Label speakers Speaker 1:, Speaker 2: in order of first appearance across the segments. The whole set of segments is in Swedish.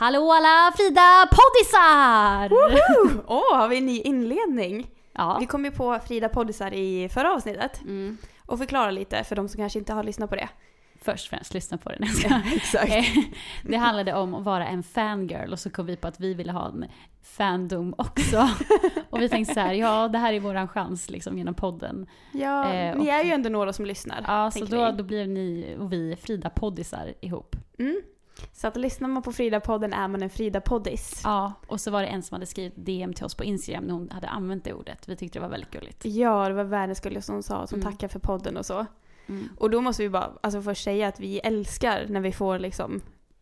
Speaker 1: Hallå alla Frida poddisar!
Speaker 2: Åh, oh, har vi en ny inledning?
Speaker 1: Ja.
Speaker 2: Vi kom ju på Frida poddisar i förra avsnittet.
Speaker 1: Mm.
Speaker 2: Och förklara lite för de som kanske inte har lyssnat på det.
Speaker 1: Först och främst, lyssna på det. Ja,
Speaker 2: exakt.
Speaker 1: det handlade om att vara en fangirl och så kom vi på att vi ville ha en fandom också. och vi tänkte så här, ja det här är våran chans liksom genom podden.
Speaker 2: Ja,
Speaker 1: Eh,
Speaker 2: ni är ju ändå några som lyssnar.
Speaker 1: Ja, så då, då blev ni och vi Frida poddisar ihop.
Speaker 2: Mm. Så att lyssnar man på Frida-podden är man en Frida-poddis.
Speaker 1: Ja, och så var det en som hade skrivit DM till oss på Instagram när hon hade använt det ordet. Vi tyckte det var väldigt gulligt.
Speaker 2: Ja, det var världens gulligaste hon sa, som
Speaker 1: Mm.
Speaker 2: tackar för podden och så.
Speaker 1: Mm.
Speaker 2: Och då måste vi bara alltså först säga att vi älskar när vi får liksom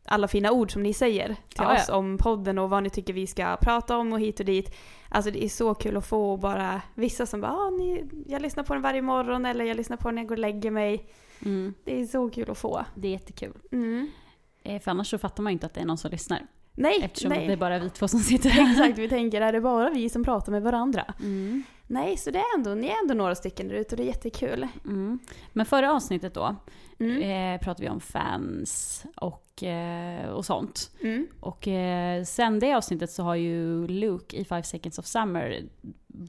Speaker 2: alla fina ord som ni säger till
Speaker 1: Ja, ja.
Speaker 2: oss om podden och vad ni tycker vi ska prata om och hit och dit. Alltså det är så kul att få bara vissa som bara ah, ni, jag lyssnar på den varje morgon eller jag lyssnar på den när jag går och lägger mig.
Speaker 1: Mm.
Speaker 2: Det är så kul att få.
Speaker 1: Det är jättekul.
Speaker 2: Mm.
Speaker 1: Eh, För annars så fattar man ju inte att det är någon som lyssnar.
Speaker 2: Nej,
Speaker 1: Eftersom
Speaker 2: nej.
Speaker 1: det är bara vi två som sitter här.
Speaker 2: Exakt, vi tänker är det bara vi som pratar med varandra?
Speaker 1: Mm.
Speaker 2: Nej, så det är ändå, ni är ändå några stycken där ute och det är jättekul.
Speaker 1: Mm. Men förra avsnittet då
Speaker 2: Mm.
Speaker 1: eh, pratade vi om fans och, eh, och sånt.
Speaker 2: Mm.
Speaker 1: Och eh, sen det avsnittet så har ju Luke i Five Seconds of Summer,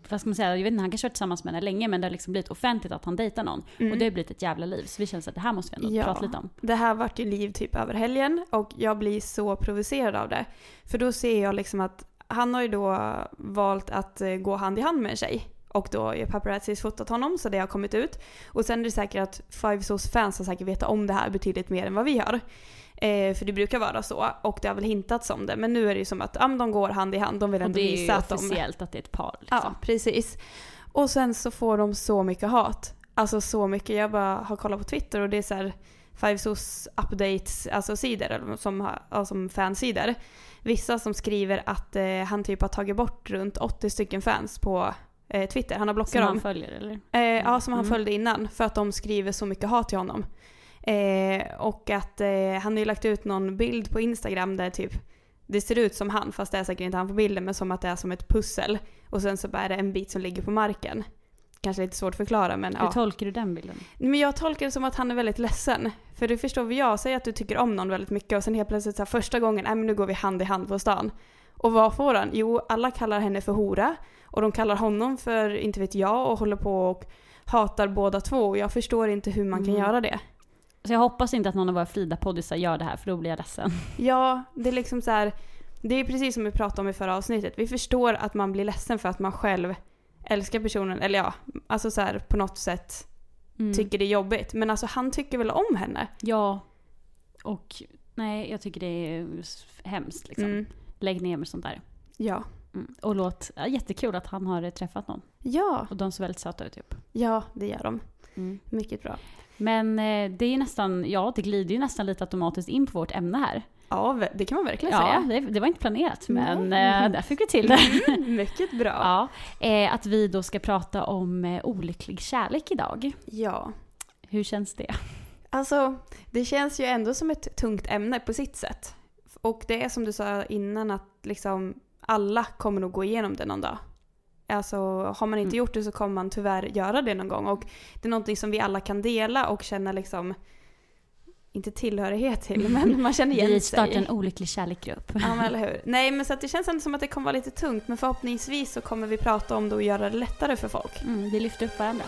Speaker 1: vad ska man säga, jag vet inte, han kanske varit tillsammans med henne länge men det har liksom blivit offentligt att han dejtar någon.
Speaker 2: Mm.
Speaker 1: Och det har blivit ett jävla liv. Så vi känner att det här måste vi ändå
Speaker 2: Ja.
Speaker 1: prata lite om.
Speaker 2: Det här vart ju liv typ över helgen och jag blir så provocerad av det. För då ser jag liksom att han har ju då valt att eh, gå hand i hand med en tjej. Och då har paparazzis fotat honom så det har kommit ut. Och sen är det säkert att Five Souls fans har säkert vetat om det här betydligt mer än vad vi har. Eh, för det brukar vara så och det har väl hintats om det. Men nu är det ju som att men de går hand i hand. De vill ändå
Speaker 1: det är ju
Speaker 2: visa att de...
Speaker 1: officiellt att det är ett par. Liksom.
Speaker 2: Ja, precis. Och sen så får de så mycket hat. Alltså så mycket. Jag bara har kollat på Twitter och det är så här Five Sos updates, alltså sidor, som, som fansidor. Vissa som skriver att eh, han typ har tagit bort runt 80 stycken fans på eh, Twitter. Han har blockat
Speaker 1: Som
Speaker 2: dem.
Speaker 1: han följer eller?
Speaker 2: Eh, ja, som han
Speaker 1: Mm.
Speaker 2: följde innan. För att de skriver så mycket hat till honom. Eh, och att eh, han har ju lagt ut någon bild på Instagram där typ det ser ut som han, fast det är säkert inte han på bilden, men som att det är som ett pussel. Och sen så bara är det en bit som ligger på marken. Kanske lite svårt att förklara men
Speaker 1: Hur
Speaker 2: ja.
Speaker 1: tolkar du den bilden?
Speaker 2: Men jag tolkar det som att han är väldigt ledsen. För du förstår vad jag säger att du tycker om någon väldigt mycket och sen helt plötsligt så här, första gången, nej men nu går vi hand i hand på stan. Och vad får han? Jo, alla kallar henne för hora. Och de kallar honom för, inte vet jag, och håller på och hatar båda två. Och jag förstår inte hur man kan
Speaker 1: Mm.
Speaker 2: göra det.
Speaker 1: Så jag hoppas inte att någon av våra Frida-poddisar gör det här för då blir jag ledsen.
Speaker 2: Ja, det är liksom så här. Det är precis som vi pratade om i förra avsnittet. Vi förstår att man blir ledsen för att man själv älskar personen. Eller ja, alltså så här på något sätt
Speaker 1: Mm.
Speaker 2: tycker det är jobbigt. Men alltså han tycker väl om henne?
Speaker 1: Ja. Och nej, jag tycker det är hemskt liksom.
Speaker 2: Mm.
Speaker 1: Lägg ner med sånt där.
Speaker 2: Ja.
Speaker 1: Mm. Och låt, ja, jättekul att han har träffat någon.
Speaker 2: Ja,
Speaker 1: Och de ser väldigt söta ut typ.
Speaker 2: ja det gör de.
Speaker 1: Mm.
Speaker 2: Mycket bra.
Speaker 1: Men eh, det är nästan, ja det glider ju nästan lite automatiskt in på vårt ämne här.
Speaker 2: Ja, det kan man verkligen
Speaker 1: Ja,
Speaker 2: säga.
Speaker 1: det, det var inte planerat men eh, där fick vi till det.
Speaker 2: Mm, mycket bra.
Speaker 1: Ja, eh, att vi då ska prata om olycklig kärlek idag.
Speaker 2: ja.
Speaker 1: Hur känns det?
Speaker 2: Alltså, det känns ju ändå som ett tungt ämne på sitt sätt. Och det är som du sa innan att liksom alla kommer nog gå igenom det någon dag. Alltså har man inte
Speaker 1: Mm.
Speaker 2: gjort det så kommer man tyvärr göra det någon gång. Och det är någonting som vi alla kan dela och känna liksom, inte tillhörighet till, men man känner igen
Speaker 1: Vi
Speaker 2: sig.
Speaker 1: startar en olycklig kärleksgrupp.
Speaker 2: Ja men eller hur. Nej men så att det känns ändå som att det kommer vara lite tungt men förhoppningsvis så kommer vi prata om det och göra det lättare för folk.
Speaker 1: Mm, vi lyfter upp varandra.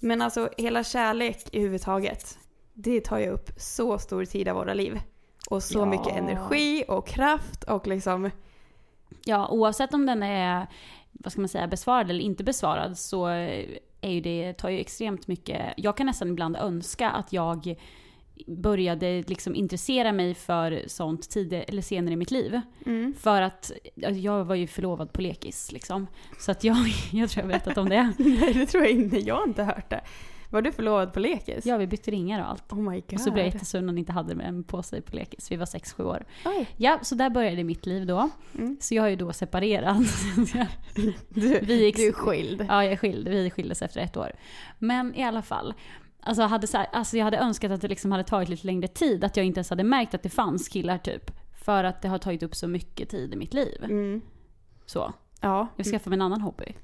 Speaker 2: Men alltså hela kärlek i huvudtaget, det tar ju upp så stor tid av våra liv. Och så
Speaker 1: Ja.
Speaker 2: mycket energi och kraft och liksom,
Speaker 1: Ja, oavsett om den är vad ska man säga, besvarad eller inte besvarad så är ju det, tar ju extremt mycket. Jag kan nästan ibland önska att jag började liksom intressera mig för sånt tidigare eller senare i mitt liv.
Speaker 2: mm.
Speaker 1: För att ja, jag var ju förlovad på lekis liksom. Så att jag, jag tror jag har berättat om det.
Speaker 2: Nej det tror jag inte, jag har inte hört det. Var du förlovad på lekis?
Speaker 1: Ja, vi bytte ringar och allt.
Speaker 2: Oh my god.
Speaker 1: Och så blev jag jättesur när hon inte hade en på sig på lekis. Vi var 6-7 år.
Speaker 2: Oj.
Speaker 1: Ja, så där började mitt liv då.
Speaker 2: Mm.
Speaker 1: Så jag är ju då separerad.
Speaker 2: Du,
Speaker 1: Vi gick-
Speaker 2: du är skild.
Speaker 1: Ja, jag skilde, vi skildes efter ett år. Men i alla fall. Alltså, jag hade, alltså jag hade önskat att det liksom hade tagit lite längre tid. Att jag inte ens hade märkt att det fanns killar typ. För att det har tagit upp så mycket tid i mitt liv.
Speaker 2: Mm.
Speaker 1: Så.
Speaker 2: Ja.
Speaker 1: Jag skaffar mig en annan hobby.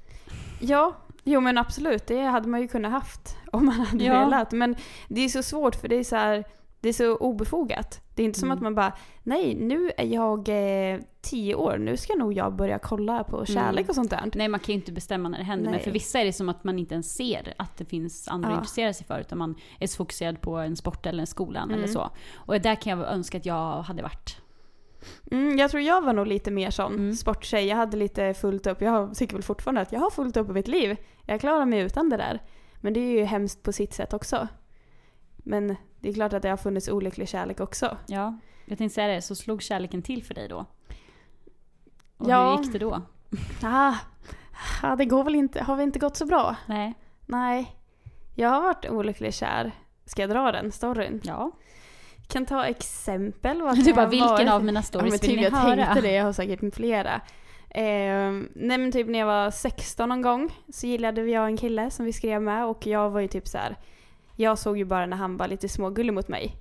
Speaker 2: Ja, jo men absolut. Det hade man ju kunnat haft om man hade
Speaker 1: Ja.
Speaker 2: velat. Men det är så svårt för det är så här, det är så obefogat. Det är inte som
Speaker 1: Mm.
Speaker 2: att man bara, nej nu är jag eh, tio år, nu ska nog jag börja kolla på kärlek
Speaker 1: Mm.
Speaker 2: och sånt där.
Speaker 1: Nej man kan ju inte bestämma när det händer, men
Speaker 2: Nej.
Speaker 1: för vissa är det som att man inte ens ser att det finns andra att
Speaker 2: Ja.
Speaker 1: intressera sig för, utan man är så fokuserad på en sport eller en skolan eller
Speaker 2: Mm.
Speaker 1: så. Och där kan jag önska att jag hade varit.
Speaker 2: Mm, jag tror jag var nog lite mer sån
Speaker 1: Mm.
Speaker 2: sporttjej. Jag hade lite fullt upp. Jag tycker väl fortfarande att jag har fullt upp i mitt liv. Jag klarar mig utan det där. Men det är ju hemskt på sitt sätt också. Men det är klart att det har funnits olycklig kärlek också.
Speaker 1: Ja, jag tänkte säga det, så slog kärleken till för dig då? Och
Speaker 2: Ja.
Speaker 1: hur gick det då?
Speaker 2: Ah, ah, det går väl inte, har väl inte gått så bra?
Speaker 1: Nej.
Speaker 2: Nej. Jag har varit olycklig kär. Ska jag dra den storyn?
Speaker 1: Ja.
Speaker 2: Kan ta exempel. Vad
Speaker 1: Du bara,
Speaker 2: jag
Speaker 1: vilken
Speaker 2: varit?
Speaker 1: av mina
Speaker 2: Ja,
Speaker 1: stories vill
Speaker 2: typ,
Speaker 1: ni
Speaker 2: jag
Speaker 1: höra?
Speaker 2: tänkte det, jag har säkert flera. Eh, nej men typ när jag var 16 någon gång så gillade jag en kille som vi skrev med och jag var ju typ så här. Jag såg ju bara när han var lite smågullig mot mig.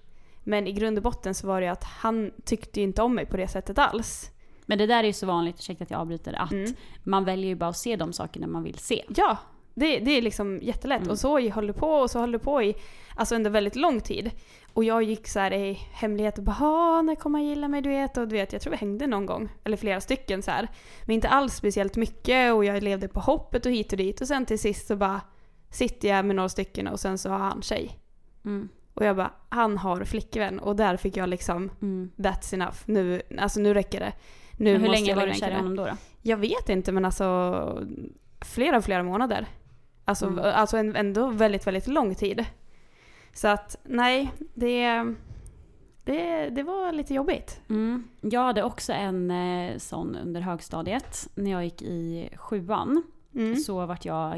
Speaker 2: Men i grund och botten så var det ju att han tyckte ju inte om mig på det sättet alls.
Speaker 1: Men det där är ju så vanligt, ursäkta att jag avbryter, att
Speaker 2: Mm.
Speaker 1: man väljer ju bara att se de sakerna man vill se.
Speaker 2: Ja, det, det är liksom jättelätt.
Speaker 1: Mm.
Speaker 2: Och så höll det på och så höll det på i alltså under väldigt lång tid. Och jag gick så här i hemlighet och bara "Ah, när kommer han gilla mig?” du vet. Och du vet, jag tror vi hängde någon gång. Eller flera stycken så här. Men inte alls speciellt mycket och jag levde på hoppet och hit och dit. Och sen till sist så bara sitter jag med några stycken och sen så har han tjej.
Speaker 1: Mm.
Speaker 2: Och jag bara, han har flickvän. Och där fick jag liksom,
Speaker 1: Mm.
Speaker 2: that's enough. Nu, alltså nu räcker det. Nu
Speaker 1: Men hur länge var du kär i honom då? då?
Speaker 2: Jag vet inte men alltså flera, flera månader. Alltså,
Speaker 1: Mm.
Speaker 2: alltså en, ändå väldigt, väldigt lång tid. Så att nej, det, det, det var lite jobbigt.
Speaker 1: Mm. Jag hade också en eh, sån under högstadiet. När jag gick i sjuan
Speaker 2: Mm.
Speaker 1: så vart jag,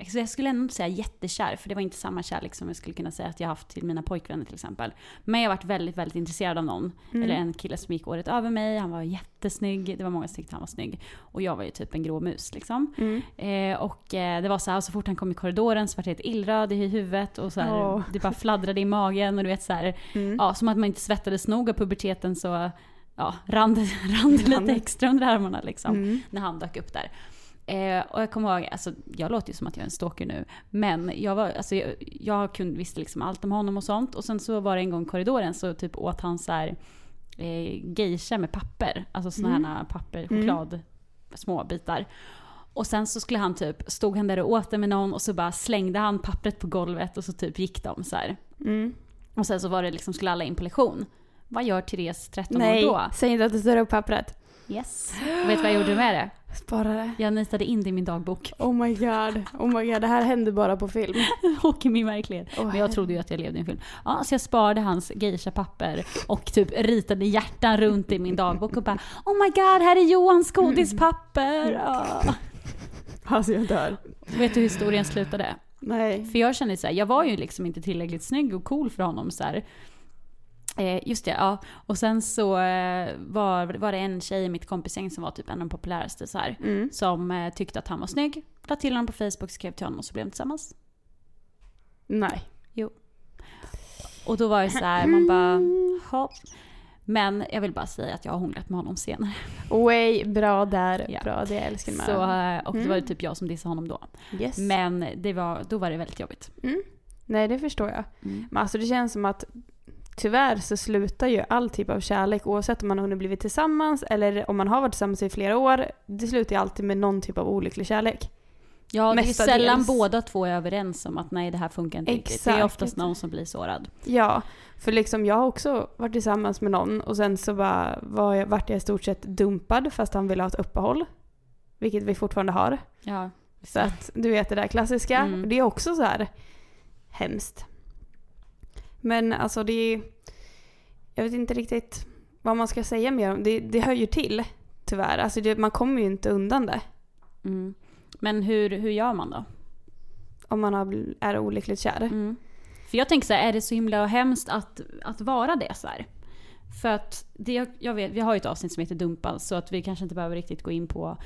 Speaker 1: alltså jag skulle ändå inte säga jättekär, för det var inte samma kärlek som jag skulle kunna säga att jag haft till mina pojkvänner till exempel. Men jag vart väldigt, väldigt intresserad av någon.
Speaker 2: Mm.
Speaker 1: Eller en kille som gick året över mig, han var jättesnygg, det var många som tyckte han var snygg. Och jag var ju typ en grå mus liksom.
Speaker 2: Mm.
Speaker 1: Eh, och eh, det var så här, så fort han kom i korridoren så vart jag helt illröd i huvudet och så här,
Speaker 2: Åh.
Speaker 1: det bara fladdrade i magen och du vet så här,
Speaker 2: Mm.
Speaker 1: ja, som att man inte svettades nog av puberteten så ja, rann det, rann lite extra under armarna liksom
Speaker 2: Mm.
Speaker 1: när han dök upp där. Eh, och jag kommer ihåg, alltså jag låter ju som att jag är en stalker nu, men jag, var, alltså, jag, jag kunde, visste liksom allt om honom och sånt. Och sen så var det en gång i korridoren så typ åt han så här eh, geisha med papper, alltså såna
Speaker 2: Mm.
Speaker 1: här papper, choklad, små bitar. Och sen så skulle han typ, stod han där och åt det med någon och så bara slängde han pappret på golvet och så typ gick de så här.
Speaker 2: Mm.
Speaker 1: Och sen så var det liksom, skulle alla in på lektion. Vad gör Therese 13
Speaker 2: Nej,
Speaker 1: år då?
Speaker 2: säg inte att du står upp pappret.
Speaker 1: Yes. Och vet du vad jag gjorde med det?
Speaker 2: Spara det.
Speaker 1: Jag nitade in det i min dagbok.
Speaker 2: Oh my god, oh my god, det här händer bara på film.
Speaker 1: och i min verklighet.
Speaker 2: Åh,
Speaker 1: Men jag trodde ju att jag levde i en film. Ja, så jag sparade hans geisha-papper och typ ritade hjärtan runt i min dagbok och bara Oh my god, här är Johans godispapper! Ja.
Speaker 2: Alltså jag dör.
Speaker 1: Vet du hur historien slutade?
Speaker 2: Nej.
Speaker 1: För jag kände så här, jag var ju liksom inte tillräckligt snygg och cool för honom så här. Eh, just det, ja. Och sen så eh, var, var det en tjej i mitt kompisgäng som var typ en av de populäraste så här.
Speaker 2: Mm.
Speaker 1: Som eh, tyckte att han var snygg. La till honom på Facebook, skrev till honom och så blev de tillsammans.
Speaker 2: Nej.
Speaker 1: Och då var det så här, man bara, hopp. Men jag vill bara säga att jag har hånglat med honom senare.
Speaker 2: Way, bra där.
Speaker 1: Ja.
Speaker 2: Bra, det älskar man.
Speaker 1: Så, eh, och det var ju
Speaker 2: Mm.
Speaker 1: typ jag som dissade honom då.
Speaker 2: yes.
Speaker 1: Men det var, då var det väldigt jobbigt.
Speaker 2: Mm. Nej, det förstår jag.
Speaker 1: Mm.
Speaker 2: Men alltså det känns som att tyvärr så slutar ju all typ av kärlek oavsett om man har hunnit blivit tillsammans eller om man har varit tillsammans i flera år. Det slutar ju alltid med någon typ av olycklig kärlek.
Speaker 1: Ja, det är sällan båda två är överens om att nej det här funkar inte riktigt. Det är
Speaker 2: Exakt.
Speaker 1: oftast någon som blir sårad.
Speaker 2: Ja, för liksom jag har också varit tillsammans med någon och sen så bara var jag, vart jag i stort sett dumpad fast han ville ha ett uppehåll. Vilket vi fortfarande har.
Speaker 1: Ja.
Speaker 2: Så att du vet det där klassiska.
Speaker 1: Mm.
Speaker 2: Det är också så här hemskt. Men alltså det är... Jag vet inte riktigt vad man ska säga mer om det. Det hör ju till tyvärr. Alltså det, man kommer ju inte undan det.
Speaker 1: Mm. Men hur, hur gör man då?
Speaker 2: Om man har, är olyckligt kär.
Speaker 1: Mm. För jag tänker så här, är det så himla hemskt att, att vara det så här? För att det, jag vet, vi har ju ett avsnitt som heter dumpad så att vi kanske inte behöver riktigt gå in på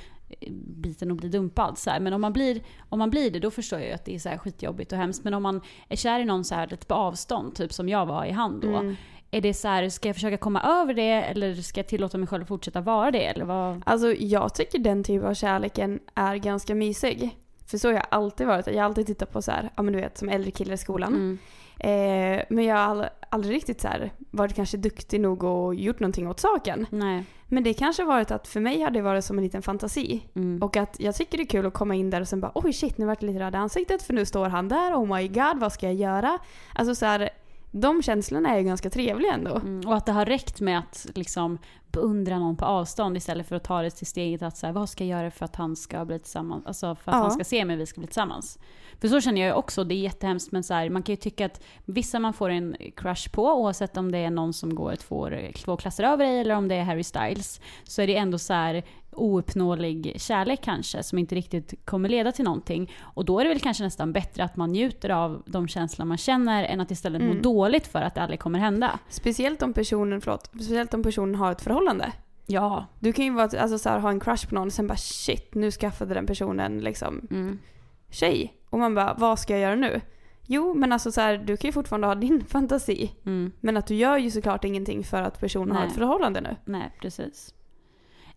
Speaker 1: biten och bli dumpad. Så här. Men om man, blir, om man blir det då förstår jag ju att det är så här skitjobbigt och hemskt. Men om man är kär i någon så här lite på avstånd, typ som jag var i han då.
Speaker 2: Mm.
Speaker 1: är det så här, ska jag försöka komma över det eller ska jag tillåta mig själv att fortsätta vara det? Eller vad?
Speaker 2: Alltså jag tycker den typen av kärleken är ganska mysig. För så har jag alltid varit. Jag har alltid tittat på så här, ja men du vet som äldre killar i skolan.
Speaker 1: Mm.
Speaker 2: Eh, men jag har all, aldrig riktigt så här, varit kanske duktig nog och gjort någonting åt saken.
Speaker 1: Nej.
Speaker 2: Men det kanske varit att för mig har det varit som en liten fantasi.
Speaker 1: Mm.
Speaker 2: Och att jag tycker det är kul att komma in där och sen bara oj shit nu vart jag lite röd i ansiktet för nu står han där, oh my god vad ska jag göra? Alltså så här, de känslorna är ju ganska trevliga ändå.
Speaker 1: Mm. Och att det har räckt med att liksom beundra någon på avstånd istället för att ta det till steget att så här, vad ska jag göra för att han ska bli tillsammans? Alltså för att
Speaker 2: Ja.
Speaker 1: han ska se mig och vi ska bli tillsammans. För så känner jag ju också, det är jättehemskt men så här, man kan ju tycka att vissa man får en crush på oavsett om det är någon som går två, två klasser över dig eller om det är Harry Styles. Så är det ändå så här ouppnåelig kärlek kanske som inte riktigt kommer leda till någonting. Och då är det väl kanske nästan bättre att man njuter av de känslor man känner än att istället må
Speaker 2: Mm.
Speaker 1: dåligt för att det aldrig kommer hända.
Speaker 2: Speciellt om personen, förlåt, speciellt om personen har ett förhållande.
Speaker 1: Ja.
Speaker 2: Du kan ju vara, alltså så här, ha en crush på någon och sen bara shit nu skaffade den personen liksom
Speaker 1: Mm.
Speaker 2: tjej. Och man bara vad ska jag göra nu? Jo men alltså så här, du kan ju fortfarande ha din fantasi.
Speaker 1: Mm.
Speaker 2: Men att du gör ju såklart ingenting för att personen har
Speaker 1: Nej.
Speaker 2: ett förhållande nu.
Speaker 1: Nej, precis.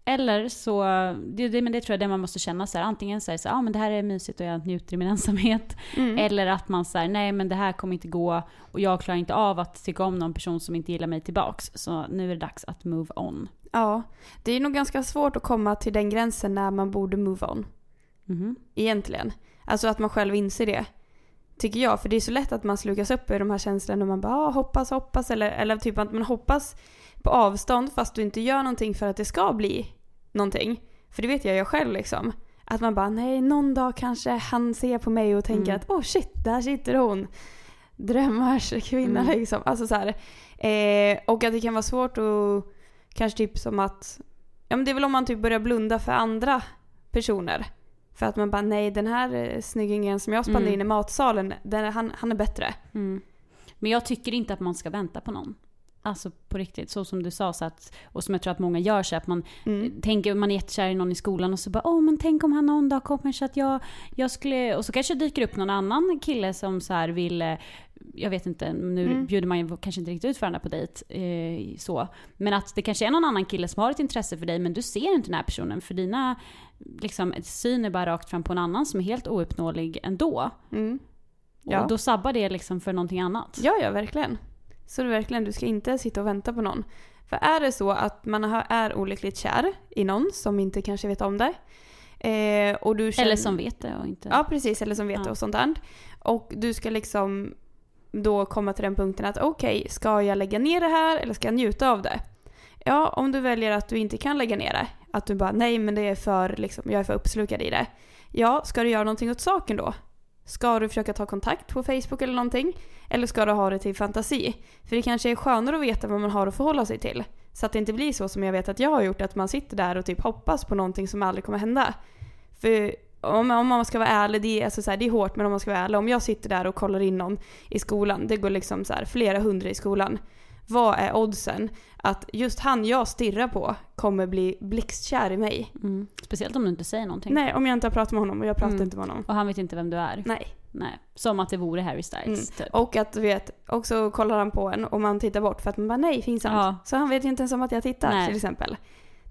Speaker 1: Eller så, det, det, men det tror jag det man måste känna så här, antingen så här, ah, men det här är mysigt och jag njuter i min ensamhet.
Speaker 2: Mm.
Speaker 1: Eller att man säger nej men det här kommer inte gå och jag klarar inte av att tycka om någon person som inte gillar mig tillbaks. Så nu är det dags att move on.
Speaker 2: Ja, det är nog ganska svårt att komma till den gränsen när man borde move on.
Speaker 1: Mhm.
Speaker 2: Egentligen. Alltså att man själv inser det. Tycker jag. För det är så lätt att man slukas upp i de här känslorna och man bara ah, hoppas, hoppas. Eller, eller typ att man hoppas på avstånd fast du inte gör någonting för att det ska bli någonting. För det vet jag ju själv liksom. Att man bara nej, någon dag kanske han ser på mig och tänker
Speaker 1: Mm.
Speaker 2: att oh, shit, där sitter hon. Drömmars kvinna
Speaker 1: Mm.
Speaker 2: liksom. Alltså så här. Eh, och att det kan vara svårt att kanske typ som att Ja men det är väl om man typ börjar blunda för andra personer. För att man bara nej den här eh, snyggingen som jag spannar
Speaker 1: Mm.
Speaker 2: in i matsalen, den, han, han är bättre.
Speaker 1: Mm. Men jag tycker inte att man ska vänta på någon. Alltså på riktigt, så som du sa, så att, och som jag tror att många gör, så att man
Speaker 2: Mm.
Speaker 1: tänker, man är jättekär i någon i skolan och så bara åh men tänk om han någon dag kommer så att jag, jag skulle, och så kanske dyker upp någon annan kille som så här vill, eh, jag vet inte, nu
Speaker 2: Mm.
Speaker 1: bjuder man ju kanske inte riktigt ut varandra på dejt eh, så. Men att det kanske är någon annan kille som har ett intresse för dig men du ser inte den här personen för dina liksom, syn är bara rakt fram på en annan som är helt ouppnåelig ändå.
Speaker 2: Mm. Ja.
Speaker 1: Och då sabbar det liksom för någonting annat.
Speaker 2: Ja, ja, verkligen. Så det är verkligen, du ska inte sitta och vänta på någon. För är det så att man är olyckligt kär i någon som inte kanske vet om det. Eh, och du känner,
Speaker 1: Eller som vet det och inte...
Speaker 2: Ja, precis. Eller som vet det
Speaker 1: Ja.
Speaker 2: och sånt där. Och du ska liksom då komma till den punkten att okej, ska jag lägga ner det här eller ska jag njuta av det? Ja, om du väljer att du inte kan lägga ner det. Att du bara nej men det är för, liksom, jag är för uppslukad i det. Ja, ska du göra någonting åt saken då? Ska du försöka ta kontakt på Facebook eller någonting? Eller ska du ha det till fantasi? För det kanske är skönare att veta vad man har att förhålla sig till. Så att det inte blir så som jag vet att jag har gjort, att man sitter där och typ hoppas på någonting som aldrig kommer hända. För om, om man ska vara ärlig, det är, alltså så här, det är hårt men om man ska vara ärlig. Om jag sitter där och kollar in någon i skolan, det går liksom så här, flera hundra i skolan. Vad är oddsen att just han jag stirrar på kommer bli blixtkär i mig?
Speaker 1: Mm. Speciellt om du inte säger någonting.
Speaker 2: Nej, om jag inte har pratat med honom och jag pratar
Speaker 1: Mm.
Speaker 2: inte med honom.
Speaker 1: Och han vet inte vem du är.
Speaker 2: Nej.
Speaker 1: Nej. Som att det vore Harry Styles, typ.
Speaker 2: Och att du vet, också kollar han på en och man tittar bort för att man bara nej, finns han?
Speaker 1: Ja.
Speaker 2: Så han vet ju inte ens om att jag tittar
Speaker 1: Nej.
Speaker 2: till exempel.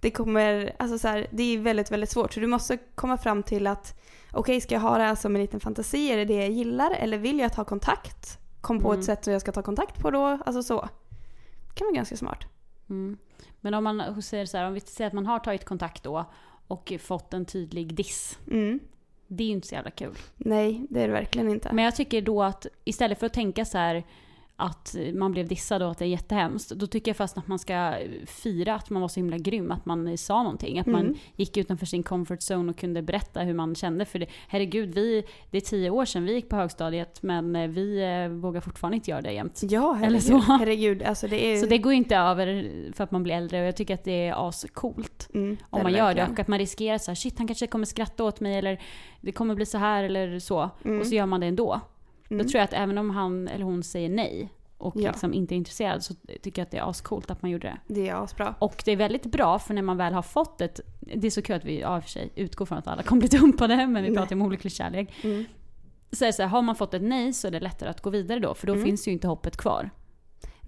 Speaker 2: Det kommer, alltså så här, det är väldigt, väldigt svårt. Så du måste komma fram till att okej, ska jag ha det här som en liten fantasi? Är det det jag gillar? Eller vill jag ta kontakt? Kom på
Speaker 1: Mm.
Speaker 2: ett sätt som jag ska ta kontakt på då? Alltså så. Kan vara ganska smart.
Speaker 1: Mm. Men om man säger så här, om vi säger att man har tagit kontakt då och fått en tydlig diss.
Speaker 2: Mm.
Speaker 1: Det är ju inte så jävla kul.
Speaker 2: Nej, det är det verkligen inte.
Speaker 1: Men jag tycker då att istället för att tänka så här att man blev dissad och att det är jättehemskt. Då tycker jag fast att man ska fira att man var så himla grym, att man sa någonting. Att man
Speaker 2: Mm.
Speaker 1: gick utanför sin comfort zone och kunde berätta hur man kände. För det, herregud, vi, det är tio år sedan vi gick på högstadiet men eh, vi eh, vågar fortfarande inte göra det jämt.
Speaker 2: Ja, herregud.
Speaker 1: Eller så.
Speaker 2: Herregud, alltså det är...
Speaker 1: Så det går inte över för att man blir äldre och jag tycker att det är ascoolt.
Speaker 2: mm,
Speaker 1: Om man gör det och att man riskerar så här, shit han kanske kommer skratta åt mig eller det kommer bli så här eller så.
Speaker 2: Mm.
Speaker 1: Och så gör man det ändå.
Speaker 2: Mm.
Speaker 1: Då tror jag att även om han eller hon säger nej och
Speaker 2: Ja.
Speaker 1: liksom inte är intresserad så tycker jag att det är ascoolt att man gjorde det.
Speaker 2: Det är asbra.
Speaker 1: Och det är väldigt bra för när man väl har fått ett, det är så kul att vi ja, för sig utgår från att alla kommer bli dumpade men vi pratar om olycklig kärlek.
Speaker 2: Mm.
Speaker 1: Så så här, har man fått ett nej så är det lättare att gå vidare då för då
Speaker 2: Mm.
Speaker 1: finns ju inte hoppet kvar.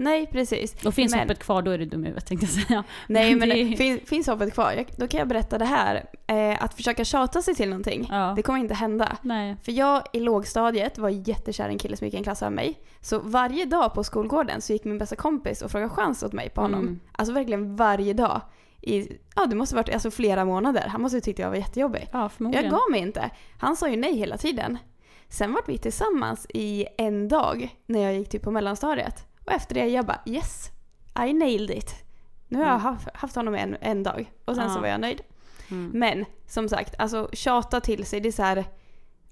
Speaker 2: Nej, precis.
Speaker 1: Och finns
Speaker 2: Men-
Speaker 1: hoppet kvar då är du dum i huvudet tänkte jag säga.
Speaker 2: Nej, men
Speaker 1: det-
Speaker 2: det... fin, finns hoppet kvar. Jag, då kan jag berätta det här. Eh, att försöka tjata sig till någonting,
Speaker 1: Ja.
Speaker 2: det kommer inte hända.
Speaker 1: Nej.
Speaker 2: För jag i lågstadiet var jättekär i en kille som gick i en klass över mig. Så varje dag på skolgården så gick min bästa kompis och frågade chans åt mig på honom.
Speaker 1: Mm.
Speaker 2: Alltså verkligen varje dag. I, ja, det måste ha varit alltså, flera månader. Han måste ha tyckt jag var jättejobbig.
Speaker 1: Ja,
Speaker 2: Jag gav mig inte. Han sa ju nej hela tiden. Sen var vi tillsammans i en dag när jag gick typ på mellanstadiet. Och efter det jag bara yes, I nailed it. Nu har jag
Speaker 1: Mm.
Speaker 2: haft, haft honom en, en dag och sen
Speaker 1: Ja.
Speaker 2: så var jag nöjd.
Speaker 1: Mm.
Speaker 2: Men som sagt, alltså tjata till sig, det är så här.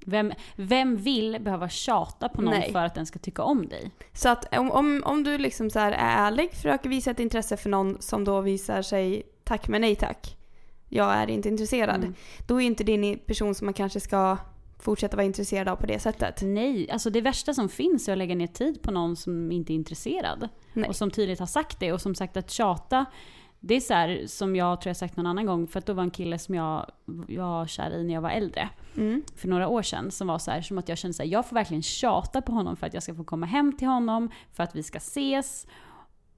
Speaker 1: Vem, vem vill behöva tjata på någon
Speaker 2: Nej.
Speaker 1: för att den ska tycka om dig?
Speaker 2: Så att om, om, om du liksom så här är ärlig, försöker visa ett intresse för någon som då visar sig tack men nej tack. Jag är inte intresserad.
Speaker 1: Mm.
Speaker 2: Då är inte en person som man kanske ska fortsätta vara intresserad av på det sättet.
Speaker 1: Nej, alltså det värsta som finns är att lägga ner tid på någon som inte är intresserad.
Speaker 2: Nej.
Speaker 1: Och som tydligt har sagt det. Och som sagt att tjata, det är så här som jag tror jag sagt någon annan gång. För att då var en kille som jag var kär i när jag var äldre.
Speaker 2: Mm.
Speaker 1: För några år sedan. Som var så här, som att jag kände så här, jag får verkligen tjata på honom för att jag ska få komma hem till honom. För att vi ska ses.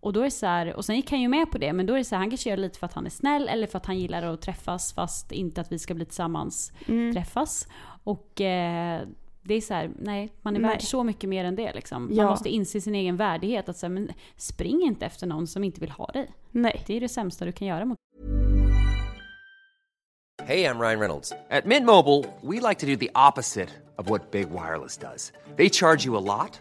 Speaker 1: Och då är så här, och sen gick han ju med på det, men då är det så här, han kanske gör det lite för att han är snäll eller för att han gillar att träffas fast inte att vi ska bli tillsammans
Speaker 2: Mm.
Speaker 1: träffas. Och eh, det är så här, nej, man är
Speaker 2: Nej.
Speaker 1: värd så mycket mer än det liksom. Man
Speaker 2: Ja.
Speaker 1: måste inse sin egen värdighet. Att säga, men spring inte efter någon som inte vill ha dig.
Speaker 2: Nej.
Speaker 1: Det är det sämsta du kan göra mot
Speaker 3: Hey, I'm Ryan Reynolds. At Mint Mobile, we like to do the opposite of what Big Wireless does. They charge you a lot,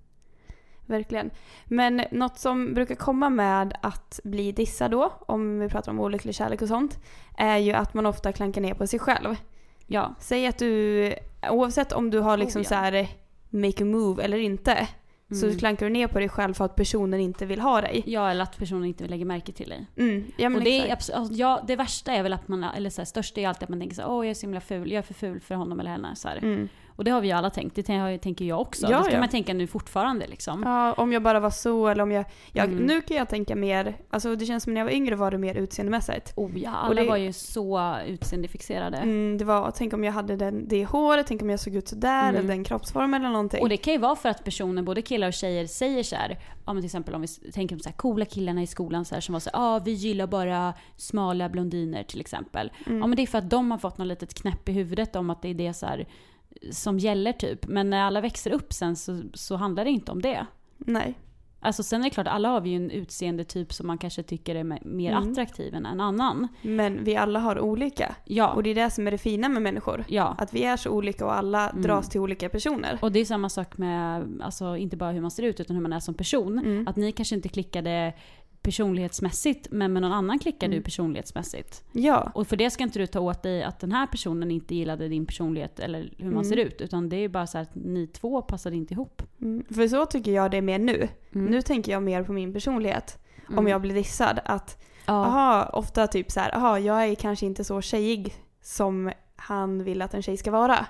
Speaker 2: Verkligen. Men något som brukar komma med att bli dissad då, om vi pratar om olycklig kärlek och sånt, är ju att man ofta klankar ner på sig själv.
Speaker 1: Ja.
Speaker 2: Säg att du, oavsett om du har liksom
Speaker 1: Oh, ja.
Speaker 2: så här make a move eller inte, så
Speaker 1: Mm.
Speaker 2: klankar du ner på dig själv för att personen inte vill ha dig.
Speaker 1: ja, eller att personen inte lägger märke till dig.
Speaker 2: Mm, ja,
Speaker 1: och det, är
Speaker 2: exakt.
Speaker 1: alltså, ja, det värsta är väl att man, eller så här, största är alltid att man tänker så här, åh jag är så himla ful, jag är för ful för honom eller henne. Så.
Speaker 2: Mm.
Speaker 1: Och det har vi ju alla tänkt, det tän- tänker jag också.
Speaker 2: Ja,
Speaker 1: det ska
Speaker 2: ja.
Speaker 1: man tänka nu fortfarande liksom.
Speaker 2: Ja, om jag bara var så eller om jag... jag
Speaker 1: Mm.
Speaker 2: Nu kan jag tänka mer, alltså det känns som när jag var yngre var det mer utseendemässigt.
Speaker 1: Oh ja, alla
Speaker 2: Och det-
Speaker 1: var ju så utseendefixerade.
Speaker 2: Mm, det var, tänk om jag hade den, det håret, tänk om jag såg ut sådär,
Speaker 1: Mm.
Speaker 2: eller den kroppsformen eller någonting.
Speaker 1: Och det kan ju vara för att personer, både killar och tjejer, säger så här, ja men till exempel om vi tänker på så här coola killarna i skolan så här, som var så här, ja vi gillar bara smala blondiner till exempel.
Speaker 2: Mm.
Speaker 1: Ja men det är för att de har fått något litet knäpp i huvudet om att det är det så här, som gäller typ. Men när alla växer upp sen så, så handlar det inte om det.
Speaker 2: Nej.
Speaker 1: Alltså sen är det klart, alla har vi ju en utseendetyp som man kanske tycker är me- mer
Speaker 2: Mm.
Speaker 1: attraktiv än en annan.
Speaker 2: Men vi alla har olika.
Speaker 1: Ja.
Speaker 2: Och det är det som är det fina med människor.
Speaker 1: ja.
Speaker 2: Att vi är så olika och alla
Speaker 1: Mm.
Speaker 2: dras till olika personer.
Speaker 1: Och det är samma sak med, alltså inte bara hur man ser ut utan hur man är som person.
Speaker 2: Mm.
Speaker 1: Att ni kanske inte klickade personlighetsmässigt men med någon annan klickar
Speaker 2: Mm.
Speaker 1: du personlighetsmässigt.
Speaker 2: Ja.
Speaker 1: Och för det ska inte du ta åt dig att den här personen inte gillade din personlighet eller hur man
Speaker 2: Mm.
Speaker 1: ser ut. Utan det är bara så att ni två passade inte ihop.
Speaker 2: Mm. För så tycker jag det är mer nu.
Speaker 1: Mm.
Speaker 2: Nu tänker jag mer på min personlighet. Om
Speaker 1: Mm.
Speaker 2: jag blir dissad. Att,
Speaker 1: Ja.
Speaker 2: aha, ofta typ så här, aha, jag är kanske inte så tjejig som han vill att en tjej ska vara.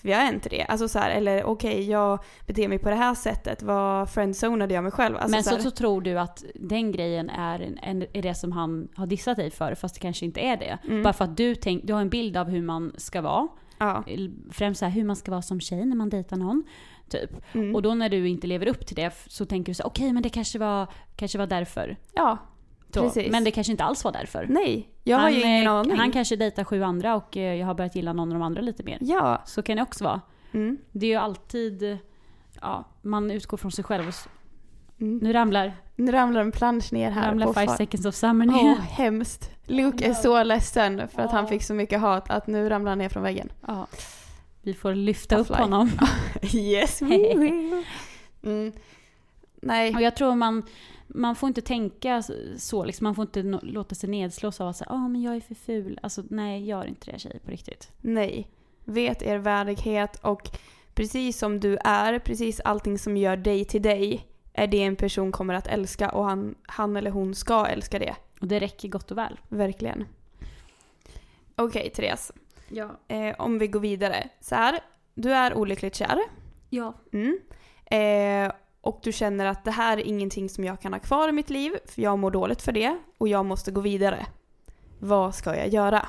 Speaker 2: För jag är inte det. Alltså så här, eller okej, jag beter mig på det här sättet. Vad friendzonade jag mig själv? Alltså
Speaker 1: men så,
Speaker 2: här,
Speaker 1: så tror du att den grejen är, en, är det som han har dissat dig för fast det kanske inte är det.
Speaker 2: Mm.
Speaker 1: Bara för att du, tänk, du har en bild av hur man ska vara.
Speaker 2: ja.
Speaker 1: Främst så här, hur man ska vara som tjej när man dejtar någon. Typ.
Speaker 2: Mm.
Speaker 1: Och då när du inte lever upp till det så tänker du så okej men det kanske var, kanske var därför.
Speaker 2: ja,
Speaker 1: Så. Men det kanske inte alls var därför.
Speaker 2: nej. Jag har
Speaker 1: han,
Speaker 2: ju ingen
Speaker 1: eh,
Speaker 2: aning.
Speaker 1: Han kanske dejtar sju andra och eh, jag har börjat gilla någon av de andra lite mer.
Speaker 2: Ja.
Speaker 1: Så kan det också vara.
Speaker 2: Mm.
Speaker 1: Det är ju alltid, ja, man utgår från sig själv.
Speaker 2: Mm.
Speaker 1: Nu ramlar,
Speaker 2: Nu ramlar en plansch ner här.
Speaker 1: ramlar
Speaker 2: på
Speaker 1: Five
Speaker 2: far-
Speaker 1: seconds of summer
Speaker 2: Åh,
Speaker 1: ner.
Speaker 2: hemskt. Luke är så ledsen för att han
Speaker 1: Ja.
Speaker 2: fick så mycket hat att nu ramlar han ner från väggen.
Speaker 1: Ja. Vi får lyfta upp
Speaker 2: Tough life.
Speaker 1: honom.
Speaker 2: Yes, we will. Mm. Nej.
Speaker 1: Och jag tror man, man får inte tänka så, liksom, man får inte no- låta sig nedslås av att säga ah, men jag är för ful. Alltså nej, gör inte det tjejer på riktigt.
Speaker 2: Nej. Vet er värdighet och precis som du är, precis allting som gör dig till dig är det en person kommer att älska och han, han eller hon ska älska det.
Speaker 1: Och det räcker gott och väl.
Speaker 2: Verkligen. Okej Therese,
Speaker 1: Ja.
Speaker 2: eh, om vi går vidare. Så här, du är olyckligt kär.
Speaker 1: Ja.
Speaker 2: Mm. Eh, och du känner att det här är ingenting som jag kan ha kvar i mitt liv för jag mår dåligt för det och jag måste gå vidare. Vad ska jag göra?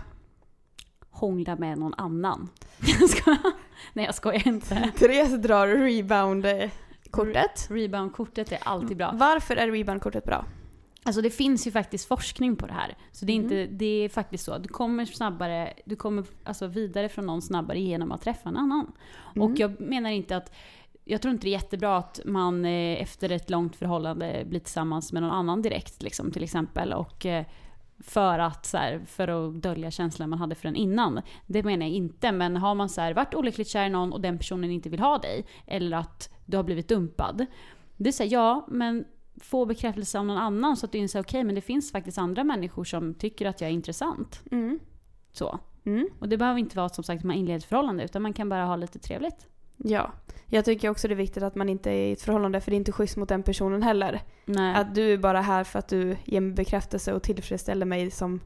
Speaker 1: Hångla med någon annan. Nej jag skojar inte.
Speaker 2: Therese drar rebound-kortet.
Speaker 1: Rebound-kortet är alltid bra.
Speaker 2: Varför är rebound-kortet bra?
Speaker 1: Alltså det finns ju faktiskt forskning på det här. Så det är, inte, det är faktiskt så. Du kommer snabbare, du kommer alltså vidare från någon snabbare genom att träffa en annan.
Speaker 2: Mm.
Speaker 1: Och jag menar inte att, jag tror inte det är jättebra att man eh, efter ett långt förhållande blir tillsammans med någon annan direkt liksom, till exempel. Och eh, för att, så här, för att dölja känslan man hade för den innan. Det menar jag inte. Men har man så här, varit olyckligt kär i någon och den personen inte vill ha dig. Eller att du har blivit dumpad. Det här, ja men få bekräftelse av någon annan så att du inser okej men det finns faktiskt andra människor som tycker att jag är intressant.
Speaker 2: Mm.
Speaker 1: Så.
Speaker 2: Mm.
Speaker 1: Och det behöver inte vara som sagt man inleder ett förhållande utan man kan bara ha lite trevligt.
Speaker 2: Ja. Jag tycker också det är viktigt att man inte är i ett förhållande för det är inte schysst mot den personen heller.
Speaker 1: Nej.
Speaker 2: Att du är bara här för att du ger mig bekräftelse och tillfredsställer mig som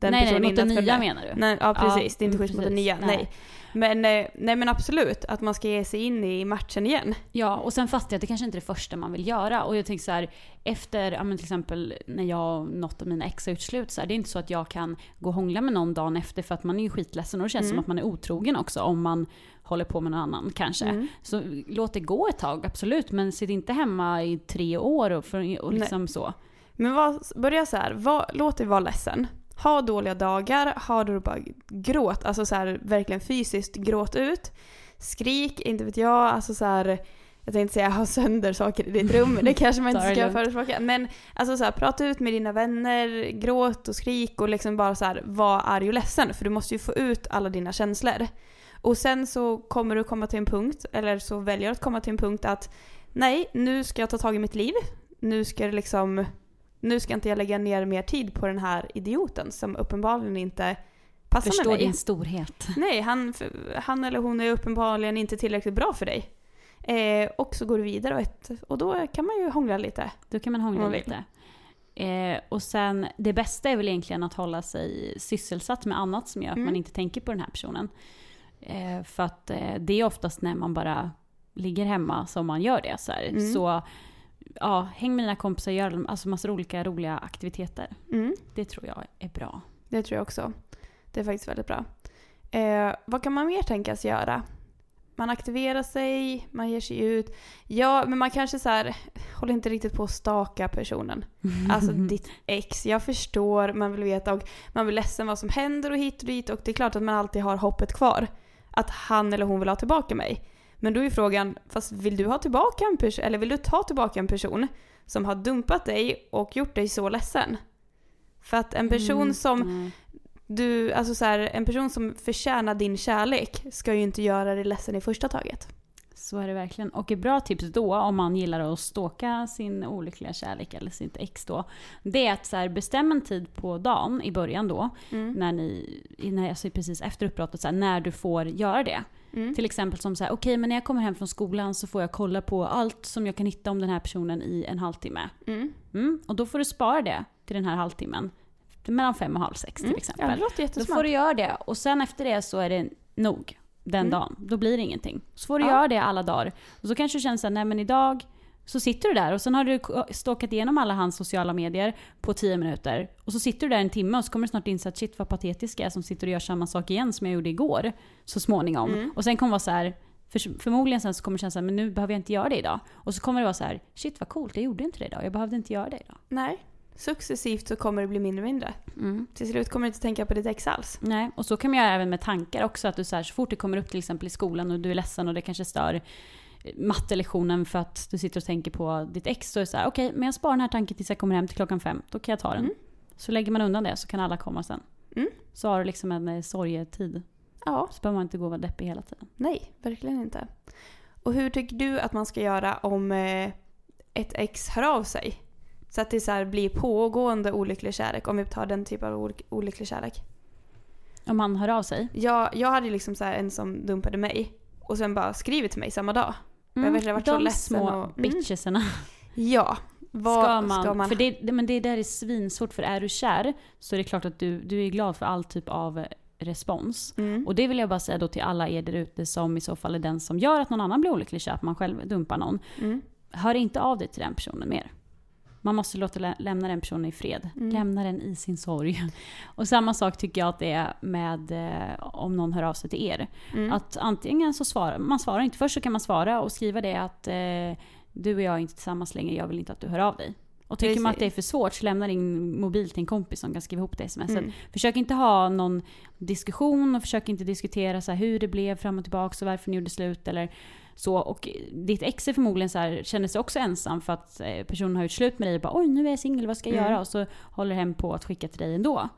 Speaker 2: den
Speaker 1: nej, nej,
Speaker 2: personen
Speaker 1: mot den nya menar du?
Speaker 2: Nej, ja precis, det är inte
Speaker 1: mm,
Speaker 2: schysst mot den nya. Nej.
Speaker 1: Nej.
Speaker 2: Men, eh, nej men absolut, att man ska ge sig in i matchen igen.
Speaker 1: Ja, och sen fattar jag att det kanske inte är det första man vill göra. Och jag tänker så här, efter, ja men till exempel när jag och något av mina ex har gjort slut, så här, det är inte så att jag kan gå och hångla med någon dagen efter för att man är ju skitledsen och det känns
Speaker 2: Mm.
Speaker 1: som att man är otrogen också om man håller på med någon annan kanske.
Speaker 2: Mm.
Speaker 1: Så låt det gå ett tag, absolut. Men sitt inte hemma i tre år och, för, och liksom så.
Speaker 2: Men vad, börja så här, vad, låt dig vara ledsen. Ha dåliga dagar, ha då bara gråt, alltså så här verkligen fysiskt gråt ut. Skrik, inte vet jag, alltså så här jag tänkte säga ha sönder saker i ditt rum, det kanske man inte ska förespråka. Men alltså så här, prata ut med dina vänner, gråt och skrik och liksom bara så här, var arg och ledsen. För du måste ju få ut alla dina känslor. Och sen så kommer du komma till en punkt, eller så väljer du att komma till en punkt att nej, nu ska jag ta tag i mitt liv. Nu ska det liksom, nu ska inte jag lägga ner mer tid på den här idioten som uppenbarligen inte passar
Speaker 1: Förstår
Speaker 2: med mig.
Speaker 1: din storhet.
Speaker 2: Nej, han, han eller hon är uppenbarligen inte tillräckligt bra för dig. Eh, och så går du vidare och, ett, och då kan man ju hångla lite.
Speaker 1: Då kan man hångla
Speaker 2: man
Speaker 1: lite. Eh, och sen, det bästa är väl egentligen att hålla sig sysselsatt med annat som gör att
Speaker 2: Mm.
Speaker 1: man inte tänker på den här personen. Eh, för att eh, det är oftast när man bara ligger hemma som man gör det. Så, här.
Speaker 2: Mm.
Speaker 1: så ja, häng med dina kompisar och gör alltså massor olika roliga aktiviteter.
Speaker 2: Mm,
Speaker 1: Det tror jag är bra.
Speaker 2: det tror jag också. Det är faktiskt väldigt bra. Eh, vad kan man mer tänkas göra? Man aktiverar sig, man ger sig ut. Ja, men man kanske så här, håller inte riktigt på att staka personen. Alltså ditt ex. Jag förstår, man vill veta och man blir ledsen vad som händer och hit och dit och det är klart att man alltid har hoppet kvar. Att han eller hon vill ha tillbaka mig. Men då är frågan, fast vill du ha tillbaka en person, eller vill du ta tillbaka en person som har dumpat dig och gjort dig så ledsen? För att en person
Speaker 1: Mm,
Speaker 2: som
Speaker 1: nej.
Speaker 2: du, alltså så här, en person som förtjänar din kärlek ska ju inte göra dig ledsen i första taget.
Speaker 1: Så är det verkligen. Och ett bra tips då, om man gillar att stalka sin olyckliga kärlek eller sitt ex då, det är att så här, bestäm en tid på dagen i början då,
Speaker 2: Mm.
Speaker 1: när ni, när, alltså precis efter uppbrottet, så här, när du får göra det.
Speaker 2: Mm.
Speaker 1: Till exempel som så här, okej men när jag kommer hem från skolan så får jag kolla på allt som jag kan hitta om den här personen i en halvtimme.
Speaker 2: Mm.
Speaker 1: Mm, och då får du spara det till den här halvtimmen. Mellan fem och halv sex till
Speaker 2: Mm. Ja,
Speaker 1: exempel.
Speaker 2: det låter
Speaker 1: Då får du göra det. Och sen efter det så är det nog. Den
Speaker 2: Mm.
Speaker 1: dagen. Då blir det ingenting. Så får du
Speaker 2: Ja.
Speaker 1: göra det alla dagar. Och så kanske du känner såhär, nej men idag så sitter du där och sen har du stalkat igenom alla hans sociala medier på 10 minuter. Och så sitter du där en timme och så kommer du snart inse att shit vad patetisk jag är som sitter och gör samma sak igen som jag gjorde igår. Så småningom.
Speaker 2: Mm.
Speaker 1: Och sen kommer det vara så här. För, förmodligen sen så kommer du känna såhär, men nu behöver jag inte göra det idag. Och så kommer det vara så här, shit vad coolt, jag gjorde inte det idag. Jag behövde inte göra det idag.
Speaker 2: Nej. Successivt så kommer det bli mindre och mindre.
Speaker 1: Mm.
Speaker 2: Till slut kommer du inte tänka på ditt ex alls.
Speaker 1: Nej, och så kan man göra även med tankar också. Att du så, här, så fort det kommer upp till exempel i skolan och du är ledsen och det kanske stör eh, mattelektionen för att du sitter och tänker på ditt ex. Så är det så här, okej, men jag sparar den här tanken tills jag kommer hem till klockan fem. Då kan jag ta den.
Speaker 2: Mm.
Speaker 1: Så lägger man undan det så kan alla komma sen.
Speaker 2: Mm.
Speaker 1: Så har du liksom en eh, sorgetid.
Speaker 2: Ja,
Speaker 1: Så behöver man inte gå och vara deppig hela tiden.
Speaker 2: nej, verkligen inte. Och hur tycker du att man ska göra om eh, ett ex hör av sig? Så att det så här blir pågående olycklig kärlek, om vi tar den typen av olyck- olycklig kärlek.
Speaker 1: Om han hör av sig.
Speaker 2: Jag, jag hade liksom så här en som dumpade mig och sen bara skrivit till mig samma dag. Jag har verkligen varit så
Speaker 1: Mm, de små
Speaker 2: och- mm.
Speaker 1: bitchesarna.
Speaker 2: Ja. Vad
Speaker 1: ska man,
Speaker 2: ska man...
Speaker 1: För det, men det där är svinsvårt, för är du kär så är det klart att du, du är glad för all typ av respons.
Speaker 2: Mm.
Speaker 1: Och det vill jag bara säga då till alla er där ute som i så fall är den som gör att någon annan blir olycklig att man själv dumpar någon.
Speaker 2: Mm.
Speaker 1: Hör inte av dig till den personen mer. Man måste låta lä- lämna den personen i fred.
Speaker 2: Mm.
Speaker 1: Lämna den i sin sorg. Och samma sak tycker jag att det är med eh, om någon hör av sig till er.
Speaker 2: Mm.
Speaker 1: Att antingen så svarar man svarar inte. Först så kan man svara och skriva det att eh, du och jag är inte tillsammans längre, jag vill inte att du hör av dig. Och tycker man att det är för svårt så lämna din mobil till en kompis som kan skriva ihop det smset.
Speaker 2: Mm.
Speaker 1: Försök inte ha någon diskussion och försök inte diskutera så hur det blev fram och tillbaka och varför ni gjorde slut eller så. Och ditt ex är förmodligen så här, känner sig också ensam för att eh, personen har gjort slut med dig och bara oj nu är jag singel, vad ska jag
Speaker 2: Mm.
Speaker 1: göra? Och så håller hem på att skicka till dig ändå.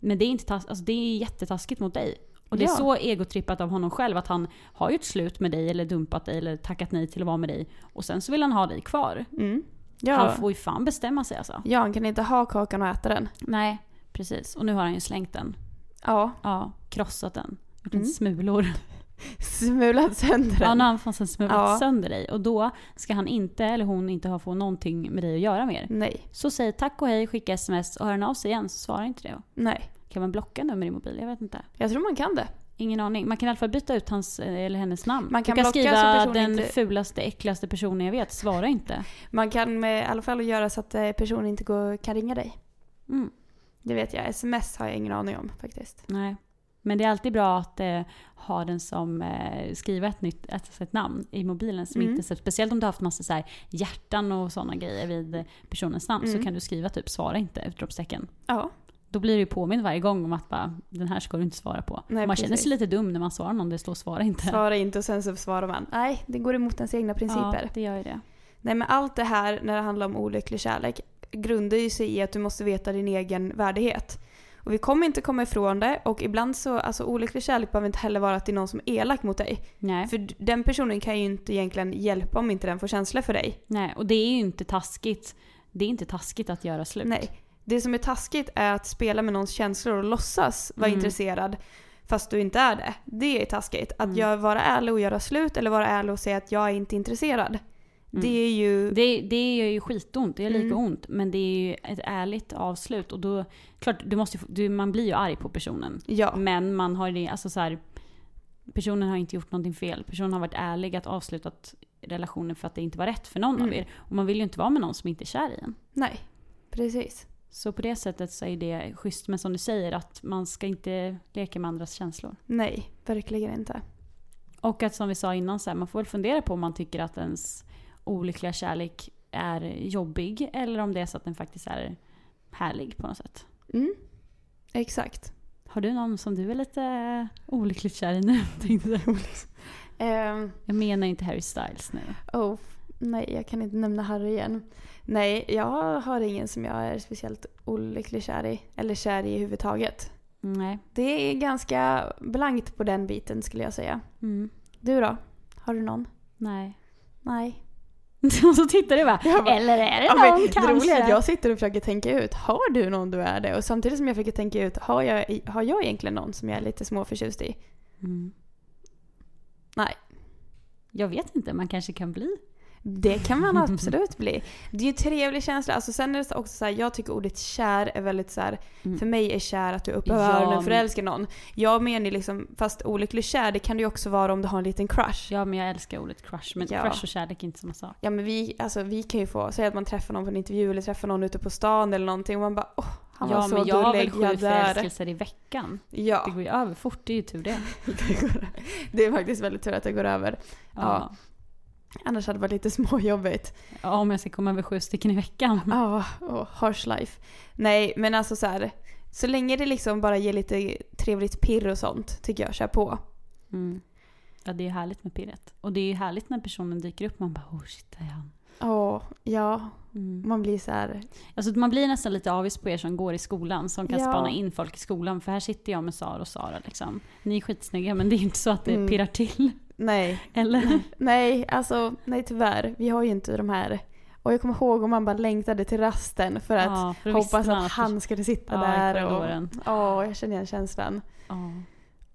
Speaker 1: Men det är, inte tas- alltså, det är jättetaskigt mot dig. Och det är
Speaker 2: Ja.
Speaker 1: så egotrippat av honom själv att han har gjort slut med dig eller dumpat dig eller tackat nej till att vara med dig. Och sen så vill han ha dig kvar.
Speaker 2: Mm. Ja.
Speaker 1: Han får ju fan bestämma sig alltså.
Speaker 2: ja, han kan inte ha kakan och äta den.
Speaker 1: Nej, precis. Och nu har han ju slängt den.
Speaker 2: Ja,
Speaker 1: Ja, krossat den. Gjort
Speaker 2: Mm.
Speaker 1: smulor.
Speaker 2: Smulat sönder
Speaker 1: Ja,
Speaker 2: den.
Speaker 1: nu har han fan smulat
Speaker 2: Ja.
Speaker 1: sönder dig. Och då ska han inte, eller hon inte ha få någonting med dig att göra mer.
Speaker 2: Nej,
Speaker 1: Så säg tack och hej, skicka sms och hör han av sig igen så svara inte det.
Speaker 2: nej.
Speaker 1: Kan man blocka nummer i mobil? Jag vet inte.
Speaker 2: Jag tror man kan det.
Speaker 1: Ingen aning. Man kan i alla fall byta ut hans eh, eller hennes namn.
Speaker 2: Man kan
Speaker 1: du kan skriva den
Speaker 2: inte-
Speaker 1: fulaste, äckligaste personen jag vet. Svara inte.
Speaker 2: Man kan i alla fall göra så att eh, personen inte går, kan ringa dig.
Speaker 1: Mm.
Speaker 2: Det vet jag. Sms har jag ingen aning om faktiskt.
Speaker 1: Nej. Men det är alltid bra att eh, ha den som eh, skriver ett nytt ett, ett namn i mobilen. Som
Speaker 2: Mm.
Speaker 1: inte, så- speciellt om du har haft massa så här hjärtan och sådana grejer vid personens namn.
Speaker 2: Mm.
Speaker 1: Så kan du skriva typ svara inte, utropstecken.
Speaker 2: Ja.
Speaker 1: Då blir du ju påmind varje gång om att bara, den här ska du inte svara på.
Speaker 2: Nej,
Speaker 1: man känner
Speaker 2: precis.
Speaker 1: sig lite dum när man svarar någon det står svara inte.
Speaker 2: Svara inte och sen så svarar man. Nej, det går emot ens egna principer.
Speaker 1: Ja, det gör ju det.
Speaker 2: Nej men allt det här när det handlar om olycklig kärlek grundar ju sig i att du måste veta din egen värdighet. Och vi kommer inte komma ifrån det och ibland så, alltså olycklig kärlek behöver inte heller vara att det är någon som är elak mot dig.
Speaker 1: Nej.
Speaker 2: För den personen kan ju inte egentligen hjälpa om inte den får känslor för dig.
Speaker 1: Nej, och det är ju inte taskigt. Det är inte taskigt att göra slut.
Speaker 2: Nej. Det som är taskigt är att spela med någons känslor och låtsas vara
Speaker 1: Mm.
Speaker 2: intresserad fast du inte är det. Det är taskigt. Att
Speaker 1: Mm.
Speaker 2: vara ärlig och göra slut eller vara ärlig och säga att jag är inte intresserad. Det är ju...
Speaker 1: Mm. Det, det är ju skitont, det är lika
Speaker 2: Mm.
Speaker 1: ont. Men det är ju ett ärligt avslut. Och då, klart, du måste, du, man blir ju arg på personen.
Speaker 2: Ja.
Speaker 1: Men man har det, alltså så här, Personen har inte gjort någonting fel. Personen har varit ärlig att avslutat relationen för att det inte var rätt för någon av
Speaker 2: Mm.
Speaker 1: er. Och man vill ju inte vara med någon som inte är kär i en.
Speaker 2: Nej. Precis.
Speaker 1: Så på det sättet så är det schysst. Men som du säger, att man ska inte leka med andras känslor.
Speaker 2: Nej, verkligen inte.
Speaker 1: Och att som vi sa innan, så här, man får väl fundera på om man tycker att ens olyckliga kärlek är jobbig. Eller om det är så att den faktiskt är härlig på något sätt.
Speaker 2: Mm. Exakt.
Speaker 1: Har du någon som du är lite olyckligt kär i nu?
Speaker 2: Ehm,
Speaker 1: jag menar inte Harry Styles nu.
Speaker 2: oh, nej, jag kan inte nämna Harry igen. Nej, jag har ingen som jag är speciellt olycklig kär i. Eller kär i överhuvudtaget.
Speaker 1: Nej.
Speaker 2: Det är ganska blankt på den biten skulle jag säga.
Speaker 1: Mm.
Speaker 2: Du då? Har du någon?
Speaker 1: Nej.
Speaker 2: Nej.
Speaker 1: Och så tittar du bara,
Speaker 2: bara,
Speaker 1: eller är det
Speaker 2: Ja,
Speaker 1: någon
Speaker 2: det
Speaker 1: kanske?
Speaker 2: roliga är att jag sitter och försöker tänka ut, har du någon du är det? Och samtidigt som jag försöker tänka ut, har jag, har jag egentligen någon som jag är lite småförtjust i?
Speaker 1: Mm.
Speaker 2: Nej.
Speaker 1: Jag vet inte, man kanske kan bli.
Speaker 2: Det kan man absolut bli. Det är ju en trevlig känsla. Alltså sen är det också så här, jag tycker ordet kär är väldigt så här,
Speaker 1: Mm.
Speaker 2: för mig är kär att du är uppe över
Speaker 1: Ja,
Speaker 2: öronen och förälskar någon. Jag menar liksom, fast olycklig kär det kan det ju också vara om du har en liten crush.
Speaker 1: Ja, men jag älskar ordet crush. Men
Speaker 2: Ja.
Speaker 1: crush och kärlek är inte samma sak.
Speaker 2: Ja men vi, alltså, vi kan ju få, säga att man träffar någon på en intervju eller träffar någon ute på stan eller någonting och man bara åh, han var
Speaker 1: ja,
Speaker 2: så
Speaker 1: men jag har väl sju förälskelser i veckan. Det
Speaker 2: Ja,
Speaker 1: går ju över fort, det är ju tur det.
Speaker 2: det är faktiskt väldigt tur att det går över.
Speaker 1: Ja.
Speaker 2: Annars hade det varit lite småjobbigt.
Speaker 1: ja. Om jag ska komma över sju stycken i veckan.
Speaker 2: Ja, oh, harsh life. Nej, men alltså så här. Så länge det liksom bara ger lite trevligt pirr och sånt tycker jag, kör på.
Speaker 1: Mm. Ja, det är härligt med pirret. Och det är ju härligt när personen dyker upp man bara oh shit, där är han.
Speaker 2: Åh, ja.
Speaker 1: Mm.
Speaker 2: Man blir så här.
Speaker 1: Alltså man blir nästan lite avis på er som går i skolan, som kan
Speaker 2: Ja.
Speaker 1: spana in folk i skolan. För här sitter jag med Sara och Sara liksom. Ni är skitsnygga men det är inte så att det
Speaker 2: Mm.
Speaker 1: pirrar till.
Speaker 2: Nej,
Speaker 1: Eller?
Speaker 2: nej, alltså nej tyvärr. Vi har ju inte de här. Och jag kommer ihåg om man bara längtade till rasten för att
Speaker 1: Ja, för
Speaker 2: hoppas att han skulle sitta
Speaker 1: Ja,
Speaker 2: där. Och, åh, jag känner igen känslan.
Speaker 1: Ja.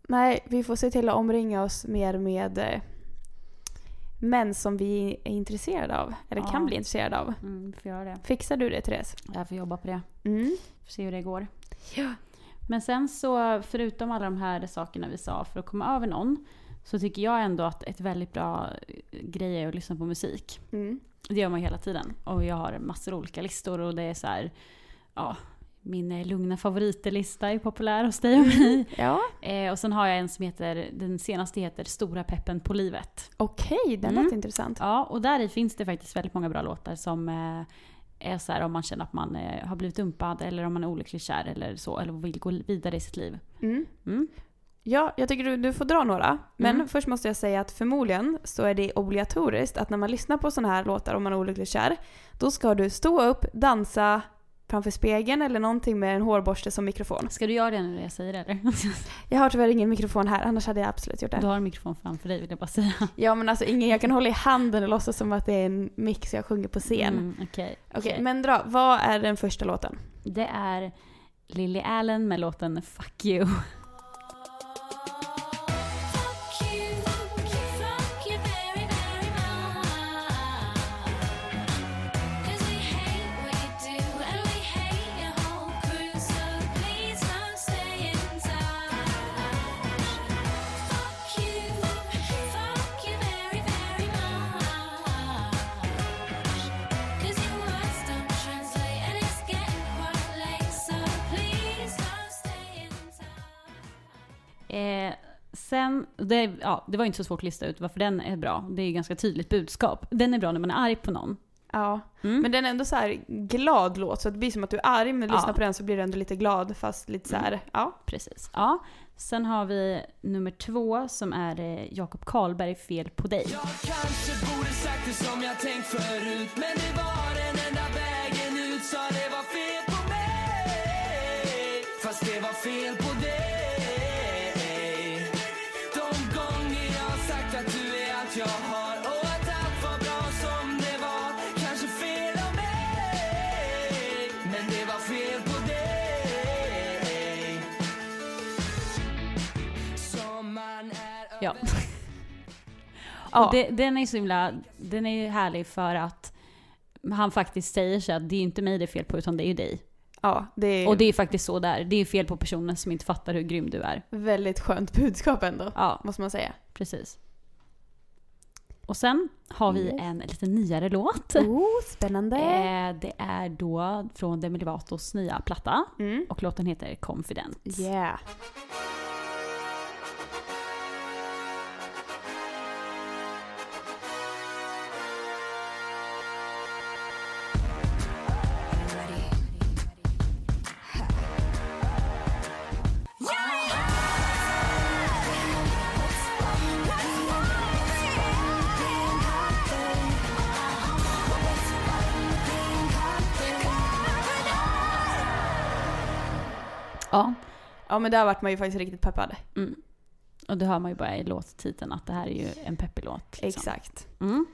Speaker 2: Nej, vi får se till att omringa oss mer med, eh, men som vi är intresserade av. Eller kan
Speaker 1: Ja.
Speaker 2: bli intresserade av.
Speaker 1: Mm, det.
Speaker 2: Fixar du det Therese?
Speaker 1: Jag får jobba på det.
Speaker 2: Mm.
Speaker 1: Får se hur det går.
Speaker 2: Ja.
Speaker 1: Men sen så, förutom alla de här sakerna vi sa för att komma över någon, så tycker jag ändå att ett väldigt bra eh, grej är att lyssna på musik.
Speaker 2: Mm.
Speaker 1: Det gör man hela tiden. Och jag har massor av olika listor och det är så här, ja, min eh, lugna favoriterlista är populär hos dig och mig.
Speaker 2: Ja,
Speaker 1: Eh, och sen har jag en som heter, den senaste heter Stora peppen på livet.
Speaker 2: okej, den
Speaker 1: Mm.
Speaker 2: lät intressant.
Speaker 1: Ja, och där finns det faktiskt väldigt många bra låtar som eh, är så här om man känner att man eh, har blivit dumpad eller om man är olyckligt kär eller så, eller vill gå vidare i sitt liv.
Speaker 2: Mm.
Speaker 1: Mm.
Speaker 2: Ja, jag tycker du, du får dra några. Men
Speaker 1: Mm.
Speaker 2: först måste jag säga att förmodligen så är det obligatoriskt att när man lyssnar på sådana här låtar om man är olyckligt kär, då ska du stå upp, dansa framför spegeln eller någonting med en hårborste som mikrofon.
Speaker 1: Ska du göra det när jag säger det eller?
Speaker 2: Jag har tyvärr ingen mikrofon här, annars hade jag absolut gjort
Speaker 1: Du
Speaker 2: det.
Speaker 1: har en mikrofon framför dig vill jag bara säga.
Speaker 2: Ja men alltså ingen jag kan hålla i handen och låtsas som att det är en mix jag sjunger på scen.
Speaker 1: Mm, Okej.
Speaker 2: Okej, men dra. Vad är den första låten?
Speaker 1: Det är Lily Allen med låten Fuck You. Eh, sen, det, ja, det var inte så svårt att lista ut varför den är bra. Det är ju ganska tydligt budskap. Den är bra när man är arg på någon.
Speaker 2: Ja,
Speaker 1: Mm.
Speaker 2: men den är ändå så här glad låt så det blir som att du är arg men
Speaker 1: Ja.
Speaker 2: lyssnar på den så blir du ändå lite glad fast lite så här, ja.
Speaker 1: Precis. Ja. Sen har vi nummer två som är eh, Jakob Karlberg, Fel på dig.
Speaker 4: Jag kanske borde sagt det som jag tänkt förut Men det var den enda vägen ut Så det var fel på mig Fast det var fel på dig
Speaker 1: Ja.
Speaker 2: Ja.
Speaker 1: Det, den är så himla, den är ju härlig för att han faktiskt säger så att det är inte mig det är fel på utan det är ju dig.
Speaker 2: ja, det är
Speaker 1: Och det är faktiskt så där. Det är fel på personen som inte fattar hur grym du är.
Speaker 2: väldigt skönt budskap ändå.
Speaker 1: Ja,
Speaker 2: Måste man säga.
Speaker 1: precis. Och sen har vi en lite nyare låt.
Speaker 2: Oh, spännande.
Speaker 1: Eh, det är då från Demi Lovato's nya platta.
Speaker 2: Mm.
Speaker 1: Och låten heter Confident.
Speaker 2: Yeah.
Speaker 1: Ja
Speaker 2: men där vart man ju faktiskt riktigt peppad.
Speaker 1: Mm. Och det hör man ju bara i låttiteln att det här är ju en peppig låt. liksom.
Speaker 2: Exakt.
Speaker 1: Mm.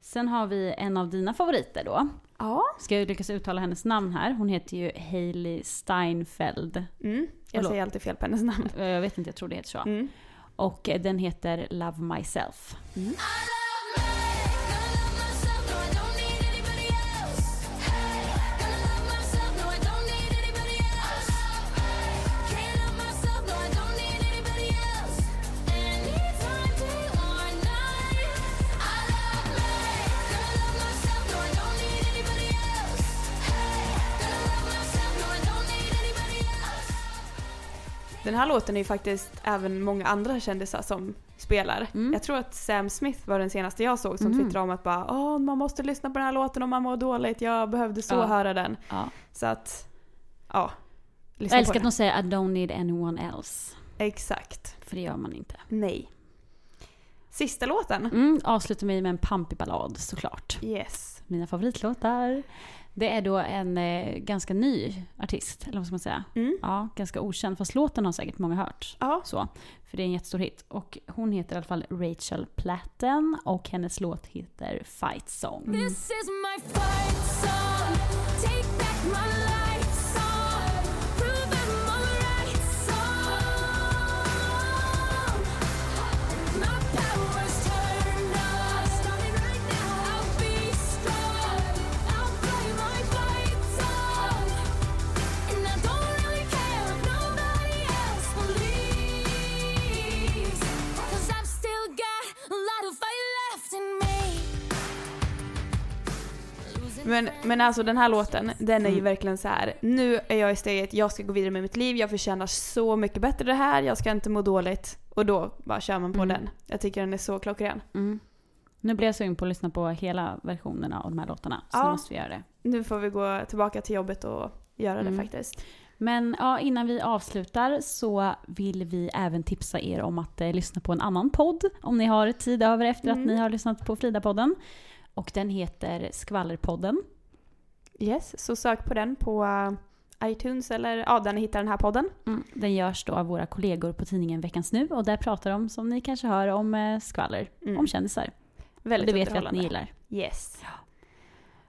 Speaker 1: Sen har vi en av dina favoriter då.
Speaker 2: Ja.
Speaker 1: Ska jag lyckas uttala hennes namn här? Hon heter ju Hailey Steinfeld.
Speaker 2: Mm. Jag
Speaker 1: Förlåt.
Speaker 2: säger alltid fel på hennes namn.
Speaker 1: Jag vet inte, jag tror det heter så.
Speaker 2: Mm.
Speaker 1: Och eh, den heter Love Myself.
Speaker 5: I
Speaker 2: Den här låten är ju faktiskt även många andra kändisar som spelar.
Speaker 1: Mm.
Speaker 2: Jag tror att Sam Smith var den senaste jag såg som
Speaker 1: Mm.
Speaker 2: twittrade om att bara Åh, man måste lyssna på den här låten om man mår dåligt. Jag behövde så
Speaker 1: Ja.
Speaker 2: höra den.
Speaker 1: Ja.
Speaker 2: Så att, ja.
Speaker 1: Jag älskar att de säger I don't need anyone else.
Speaker 2: Exakt.
Speaker 1: För det gör man inte.
Speaker 2: Nej. Sista låten.
Speaker 1: Mm, avslutar mig med en pampig ballad såklart.
Speaker 2: Yes.
Speaker 1: Mina favoritlåtar. Det är då en eh, ganska ny artist, eller vad ska man säga?
Speaker 2: Mm.
Speaker 1: Ja, ganska okänd. Fast låten har säkert många hört.
Speaker 2: Ja.
Speaker 1: Så, för det är en jättestor hit. Och hon heter i alla fall Rachel Platten och hennes låt heter Fight Song.
Speaker 5: This is my fight song. Take back my life
Speaker 2: Men, men alltså den här låten, den är ju
Speaker 1: Mm.
Speaker 2: verkligen så här. nu är jag i steget, jag ska gå vidare med mitt liv, jag förtjänar så mycket bättre det här, jag ska inte må dåligt. Och då bara kör man på
Speaker 1: Mm.
Speaker 2: den. Jag tycker den är så klockren.
Speaker 1: Mm. Nu blir jag sugen på att lyssna på hela versionerna av de här låtarna. Så
Speaker 2: Ja.
Speaker 1: nu måste vi göra det.
Speaker 2: Nu får vi gå tillbaka till jobbet och göra det
Speaker 1: Mm.
Speaker 2: faktiskt.
Speaker 1: Men ja, innan vi avslutar så vill vi även tipsa er om att eh, lyssna på en annan podd om ni har tid över efter
Speaker 2: Mm.
Speaker 1: att ni har lyssnat på Frida-podden. Och den heter Skvallerpodden.
Speaker 2: Yes, så sök på den på uh, iTunes eller ja, där ni hittar den här podden.
Speaker 1: Mm. Den görs då av våra kollegor på tidningen Veckans Nu och där pratar de, som ni kanske hör, om eh, skvaller,
Speaker 2: Mm.
Speaker 1: om kändisar. Och
Speaker 2: Väldigt
Speaker 1: det vet vi att ni gillar.
Speaker 2: Yes.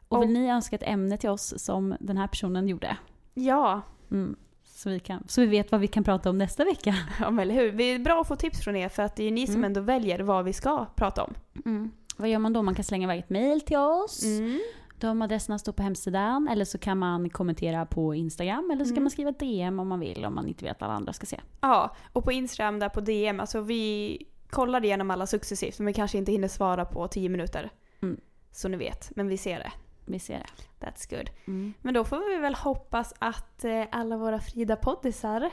Speaker 1: Och vill
Speaker 2: Och-
Speaker 1: ni önska ett ämne till oss som den här personen gjorde?
Speaker 2: Ja,
Speaker 1: Mm. Så, vi kan, så vi vet vad vi kan prata om nästa vecka.
Speaker 2: ja men eller hur. Det är bra att få tips från er för att det är ni som
Speaker 1: Mm.
Speaker 2: ändå väljer vad vi ska prata om.
Speaker 1: Vad gör man då? Man kan slänga iväg ett mail till oss.
Speaker 2: Mm.
Speaker 1: De adresserna står på hemsidan. Eller så kan man kommentera på Instagram. Eller så kan
Speaker 2: Mm.
Speaker 1: man skriva DM om man vill. Om man inte vill att alla andra ska se.
Speaker 2: Ja, och på Instagram där på DM, alltså vi kollar igenom alla successivt men vi kanske inte hinner svara på 10 minuter.
Speaker 1: Mm.
Speaker 2: Så ni vet, men vi ser det.
Speaker 1: Vi ser det.
Speaker 2: That's good.
Speaker 1: Mm.
Speaker 2: Men då får vi väl hoppas att eh, alla våra Frida-poddisar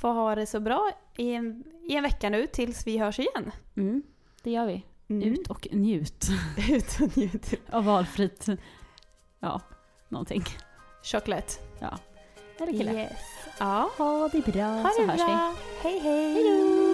Speaker 2: får ha det så bra i en, i en vecka nu tills vi hörs igen.
Speaker 1: Mm. Det gör vi.
Speaker 2: Mm.
Speaker 1: Ut och njut
Speaker 2: Ut och njut.
Speaker 1: av valfritt, ja, någonting.
Speaker 2: Chocolate.
Speaker 1: Ja. Eller kille.
Speaker 2: Yes. Ja.
Speaker 1: Ha det bra
Speaker 2: Ha
Speaker 1: så
Speaker 2: det
Speaker 1: hörs vi.
Speaker 2: bra. Hej hej.
Speaker 1: Hej då!